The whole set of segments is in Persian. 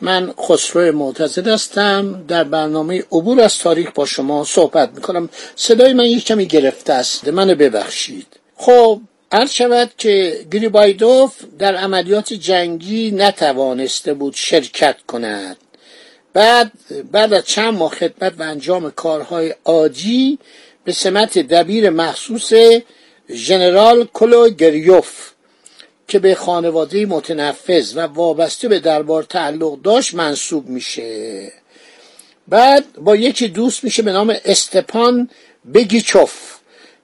من خسرو معتزد هستم. در برنامه عبور از تاریخ با شما صحبت می‌کنم. صدای من یک کمی گرفته است. منو ببخشید. خب عرض شود که گریبایدوف در عملیات جنگی نتوانسته بود شرکت کند. بعد بعد از چند ماه خدمت و انجام کارهای عادی به سمت دبیر مخصوص ژنرال کلوگریوف که به خانواده متنفذ و وابسته به دربار تعلق داشت منصوب میشه. بعد با یکی دوست میشه به نام استپان بگیچوف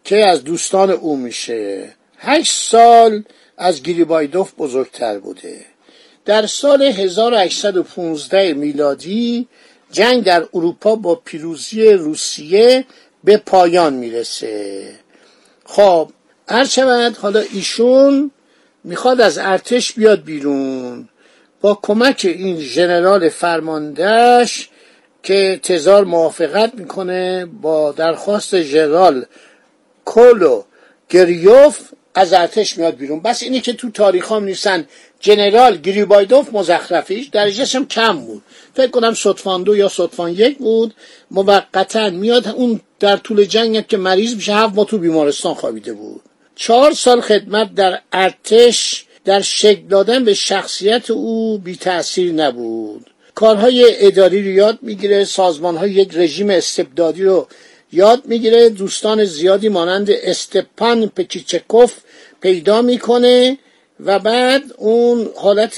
که از دوستان او میشه. هشت سال از گریبایدوف بزرگتر بوده. در سال 1815 میلادی جنگ در اروپا با پیروزی روسیه به پایان می‌رسه. خب هر شود حالا ایشون می‌خواد از ارتش بیاد بیرون با کمک این ژنرال فرماندهش که تزار موافقت می‌کنه با درخواست ژنرال کولو گریوف از ارتش میاد بیرون. بس اینی که تو تاریخ هم نیستن. جنرال گریبایدوف مزخرفیش درجهش هم کم بود. فکر کنم صدفان دو یا صدفان یک بود. موقتا میاد اون در طول جنگ که مریض میشه هفت ما تو بیمارستان خوابیده بود. چهار سال خدمت در ارتش در شکل دادن به شخصیت او بی تأثیر نبود. کارهای اداری رو یاد می‌گیره سازمان های یک رژیم استبدادی رو یاد می‌گیره. دوستان زیادی مانند استپان پکیچکوف پیدا می‌کنه و بعد اون حالت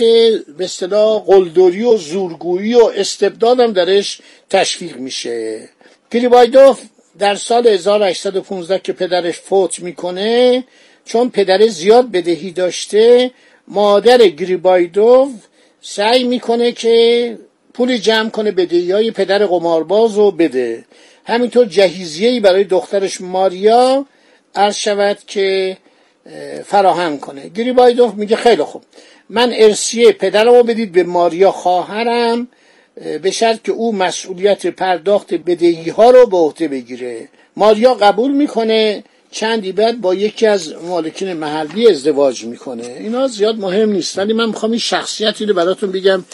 به اصطلاح قلدری و زورگویی و استبداد درش تشویق میشه. گریبایدوف در سال 1815 که پدرش فوت می‌کنه چون پدر زیاد بدهی داشته مادر گریبایدوف سعی می‌کنه که پول جمع کنه بدهی های پدر قمارباز رو بده. همینطور جهیزیهی برای دخترش ماریا عرض شود که فراهم کنه. گریبایدوف میگه خیلی خوب. من ارسیه پدرمو بدید به ماریا خواهرم. به شرط که او مسئولیت پرداخت بدهی ها رو به عهده بگیره. ماریا قبول می‌کنه چندی بعد با یکی از مالکین محلی ازدواج می‌کنه. اینا زیاد مهم نیست ولی من می‌خوام این شخصیتی رو براتون بگم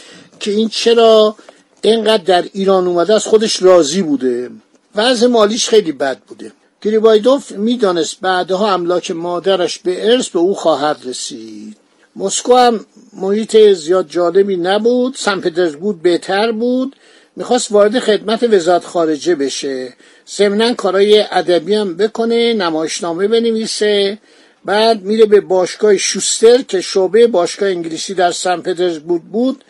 که این چرا اینقدر در ایران اومده از خودش راضی بوده. وضع مالیش خیلی بد بوده. گریبایدوف می‌دانست بعدها املاک مادرش به ارث به او خواهد رسید. مسکو هم محیط زیاد جالبی نبود سن پترزبورگ بهتر بود. می‌خواست وارد خدمت وزارت خارجه بشه. ضمنا کارهای ادبی هم بکنه نمایشنامه بنویسه. بعد میره به باشگاه شوستر که شعبه باشگاه انگلیسی در سن پترزبورگ بود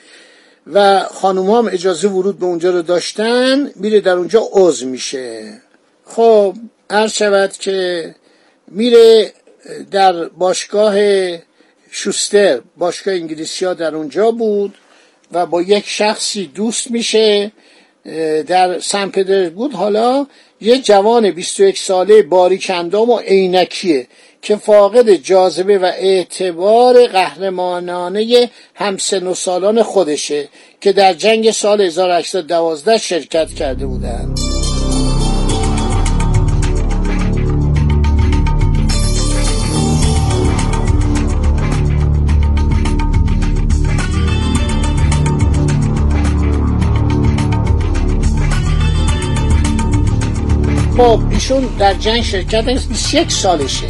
و خانوم هم اجازه ورود به اونجا رو داشتن. میره در اونجا عضو میشه. خب عرض شود که میره در باشگاه شوستر باشگاه انگلیسی ها در اونجا بود و با یک شخصی دوست میشه در سن پترزبورگ حالا یه جوان 21 ساله باریکندام و عینکیه که فاقد جاذبه و اعتبار قهرمانانه همسن و سالان خودشه که در جنگ سال 1812 شرکت کرده بودند. خب ایشون در جنگ شرکت 21 سالشه.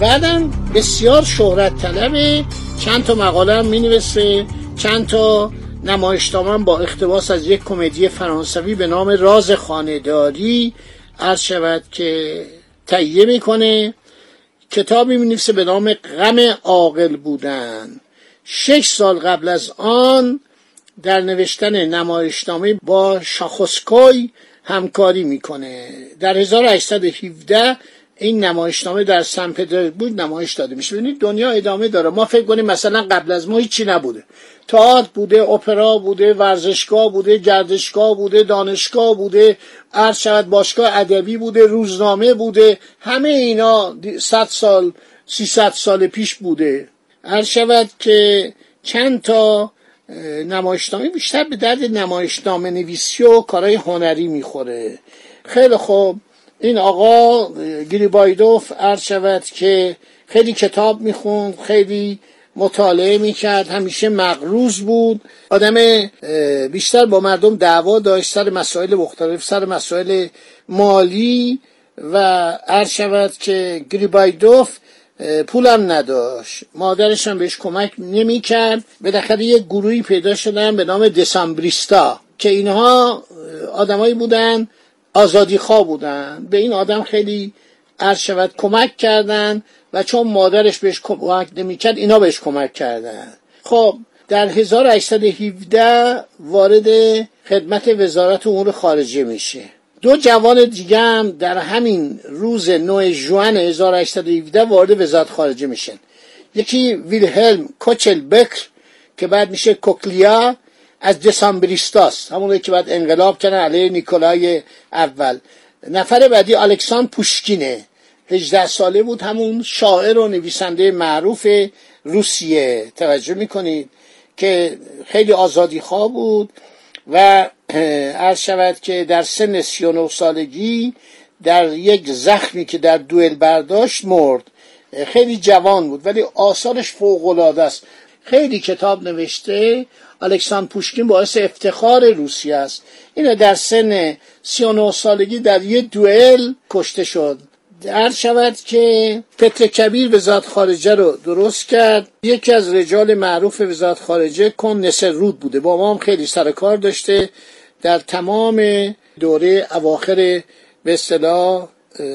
بعدم بسیار شهرت طلبه چند تا مقاله هم می‌نویسه چند تا نمایشنامه با اقتباس از یک کمدی فرانسوی به نام راز خانهداری عرض شود که تهیه می‌کنه. کتابی می‌نویسه به نام غم عاقل بودن. شش سال قبل از آن در نوشتن نمایشنامه با شاخوسکوی همکاری می‌کنه. در 1817 این نمایشنامه در سن پترزبورگ نمایش داده میشه. ببینید دنیا ادامه داره. ما فکر کنیم مثلا قبل از ما هیچی نبوده. تئاتر بوده اپرا بوده ورزشگاه بوده گردشگاه بوده دانشگاه بوده عرض شود باشگاه ادبی بوده روزنامه بوده. همه اینا صد سال سیصد سال پیش بوده. عرض شود که چند تا نمایشنامه بیشتر به درد نمایشنامه نویسی و کارهای هنری می‌خوره. خیلی خوب. این آقا گریبایدوف عرض شود که خیلی کتاب می‌خوند خیلی مطالعه می‌کرد همیشه مغروز بود. آدم بیشتر با مردم دعوا داشت سر مسائل مختلف سر مسائل مالی و عرض شود که گریبایدوف پولم نداشت. مادرش هم بهش کمک نمی‌کرد. بالاخره یه گروهی پیدا شدن به نام دسامبریستا که اینها آدمایی بودن آزادی خواه بودن. به این آدم خیلی عرض کمک کردن و چون مادرش بهش کمک نمی‌کرد اینا بهش کمک کردن. خب در 1817 وارد خدمت وزارت امور خارجه میشه. دو جوان دیگه هم در همین روز 9 ژوئن 1817 وارد وزارت خارجه میشن. یکی ویلهلم کوچل بکر که بعد میشه کوکلیا از دسامبریستاس همون که بعد انقلاب کردن علیه نیکولای اول. نفر بعدی الکسان پوشکینه 18 ساله بود همون شاعر و نویسنده معروف روسیه. توجه می‌کنید که خیلی آزادی خواه بود. و عرض شود که در سن 39 سالگی در یک زخمی که در دوئل برداشت مرد. خیلی جوان بود ولی آثارش فوق العاده است. خیلی کتاب نوشته. الکساندر پوشکین باعث افتخار روسیه است. اینو در سن 39 سالگی در یه دوئل کشته شد. عرض شود که پتر کبیر وزارت خارجه رو درست کرد. یکی از رجال معروف وزارت خارجه کن نصر رود بوده. با ما هم خیلی سر کار داشته. در تمام دوره اواخر به اصطلاح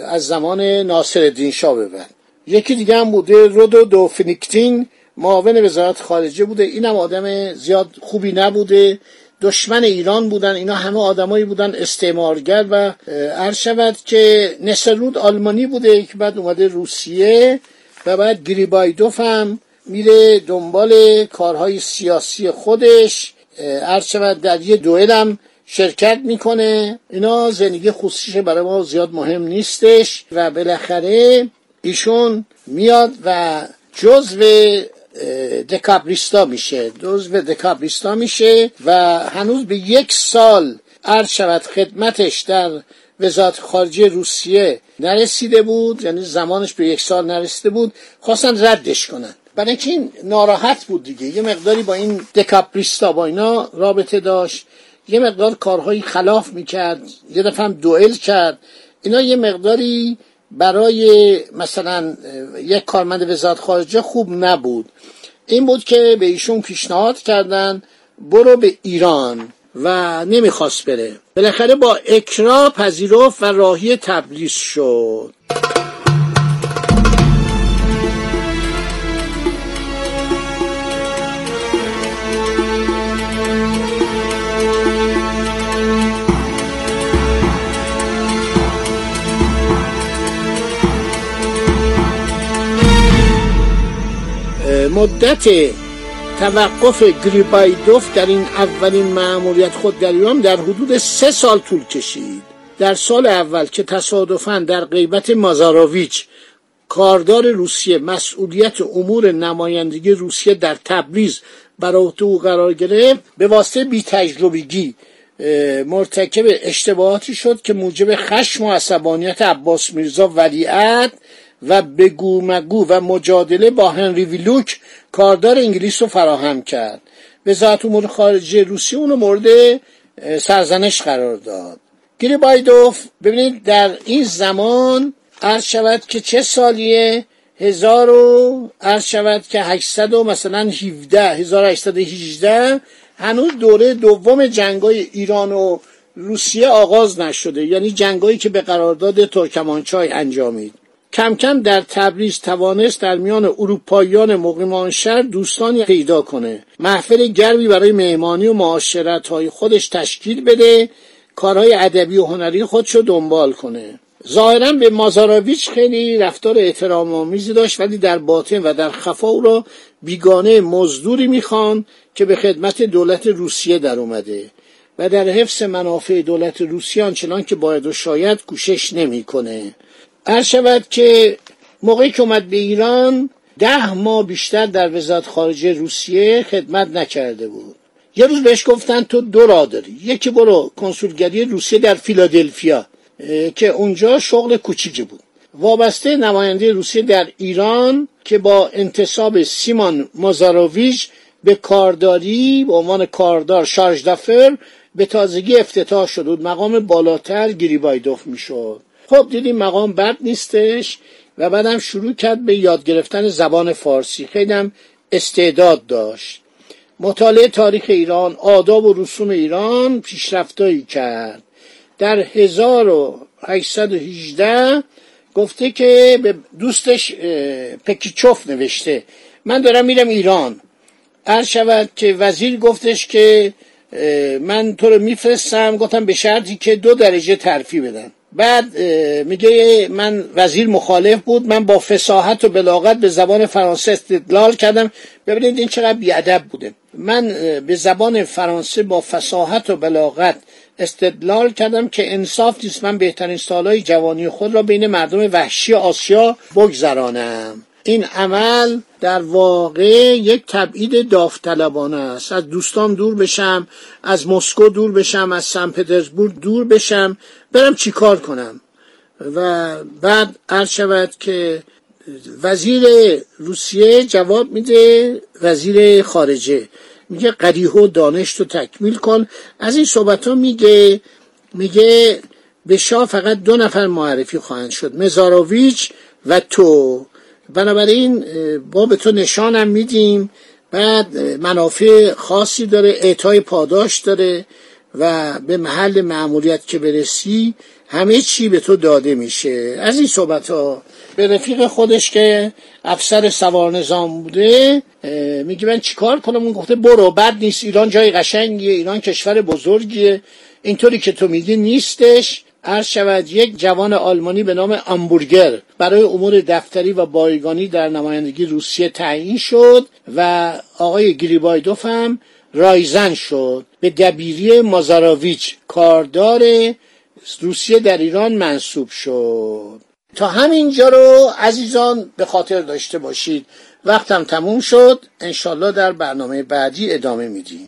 از زمان ناصر الدین شاه ببند یکی دیگه هم بوده رودو دو فینیکتین معاون وزارت خارجه بوده. اینم آدم زیاد خوبی نبوده. دشمن ایران بودن اینا همه آدمایی بودن استعمارگر و عرض شود که نسرود آلمانی بوده که بعد اومده روسیه و بعد گریبایدوف هم میره دنبال کارهای سیاسی خودش. عرض شود در یه دوئل هم شرکت می‌کنه. اینا زندگی خصوصیش برای ما زیاد مهم نیستش و بالاخره ایشون میاد و جزو دکابریستا میشه. جزو دکابریستا میشه و هنوز به یک سال عرض شود خدمتش در وزارت خارجه روسیه نرسیده بود یعنی زمانش به یک سال نرسیده بود خواستن ردش کنن. برای اینکه این ناراحت بود دیگه. یه مقداری با این دکاپریستا با اینا رابطه داشت. یه مقدار کارهایی خلاف می‌کرد. یه دفعه هم دوئل کرد. اینا یه مقداری برای مثلا یک کارمند وزارت خارجه خوب نبود. این بود که به ایشون پیشنهاد کردن برو به ایران و نمی‌خواست بره. بالاخره با اکرا پذیرفت و راهی تبلیس شد. مدت توقف گریبایدوف در این اولین معمولیت خود در ایران در حدود سه سال طول کشید. در سال اول که تصادفا در غیبت مازاروویچ کاردار روسیه مسئولیت امور نمایندگی روسیه در تبریز بر او قرار گرفت به واسطه بی تجربگی مرتکب اشتباهاتی شد که موجب خشم و عصبانیت عباس میرزا ولیعت و بگو مگو و مجادله با هنری ویلوک کاردار انگلیس رو فراهم کرد. وزارت امور خارجه روسیه اونو مورد سرزنش قرار داد. گریبایدوف ببینید در این زمان عرض شود که چه سالیه؟ هزار و عرض شود که 800 و مثلا 17 1818 هنوز دوره دوم جنگای ایران و روسیه آغاز نشده. یعنی جنگایی که به قرارداد ترکمانچای انجامید. کم کم در تبریز توانست در میان اروپاییان مقیمان شهر دوستانی پیدا کنه محفل گرمی برای مهمانی و معاشرت های خودش تشکیل بده کارهای ادبی و هنری خودشو دنبال کنه ظاهرا به مازاراویچ خیلی رفتار احترام آمیزی داشت ولی در باطن و در خفا او را بیگانه مزدوری می‌خوان که به خدمت دولت روسیه در اومده و در حفظ منافع دولت روسیه آنچنان که باید و شاید کوشش نمی‌کنه. هر شود که موقعی که اومد به ایران ده ماه بیشتر در وزارت خارجه روسیه خدمت نکرده بود. یه روز بهش گفتن تو دو راه داری. یکی برو کنسولگری روسیه در فیلادلفیا که اونجا شغل کوچیکی بود. وابسته نماینده روسیه در ایران که با انتصاب سیمان مازاروویچ به کارداری به عنوان کاردار شارژ دفر به تازگی افتتاح شد بود. مقام بالاتر گریبایدوف می‌شد. خب دیدیم مقام بد نیستش و بعدم شروع کرد به یاد گرفتن زبان فارسی. خیلی هم استعداد داشت. مطالعه تاریخ ایران آداب و رسوم ایران پیشرفتایی کرد. در 1818 گفته که به دوستش پکیچوف نوشته. من دارم میرم ایران. هر شود که وزیر گفتش که من تو رو میفرستم. گفتم به شرطی که دو درجه ترفی بدن. بعد میگه من وزیر مخالف بود من با فساحت و بلاغت به زبان فرانسه استدلال کردم. ببینید این چقدر بیادب بوده. من به زبان فرانسه با فساحت و بلاغت استدلال کردم که انصاف نیست من بهترین سالهای جوانی خود را بین مردم وحشی آسیا بگذرانم. این عمل در واقع یک تبعید داوطلبانه است. از دوستان دور بشم از مسکو دور بشم از سن پترزبورگ دور بشم برم چیکار کنم؟ و بعد عرض شود که وزیر روسیه جواب میده وزیر خارجه. میگه قریه و دانش رو تکمیل کن. از این صحبت ها میگه میگه به شاه فقط دو نفر معرفی خواهند شد مزاروویچ و تو. بنابراین ما به تو نشانم میدیم. بعد منافع خاصی داره اعطای پاداش داره و به محل معمولیت که برسی همه چی به تو داده میشه. از این صحبت ها به رفیق خودش که افسر سوار نظام بوده میگه من چیکار کنم؟ اون گفته برو بد نیست ایران جای قشنگیه ایران کشور بزرگیه. اینطوری که تو میگی نیستش. عرض شود یک جوان آلمانی به نام امبورگر برای امور دفتری و بایگانی در نمایندگی روسیه تعیین شد و آقای گریبایدوف هم رایزن شد. به دبیری مازاراویچ کاردار روسیه در ایران منصوب شد. تا همینجا رو عزیزان به خاطر داشته باشید. وقتم تموم شد. انشالله در برنامه بعدی ادامه میدیم.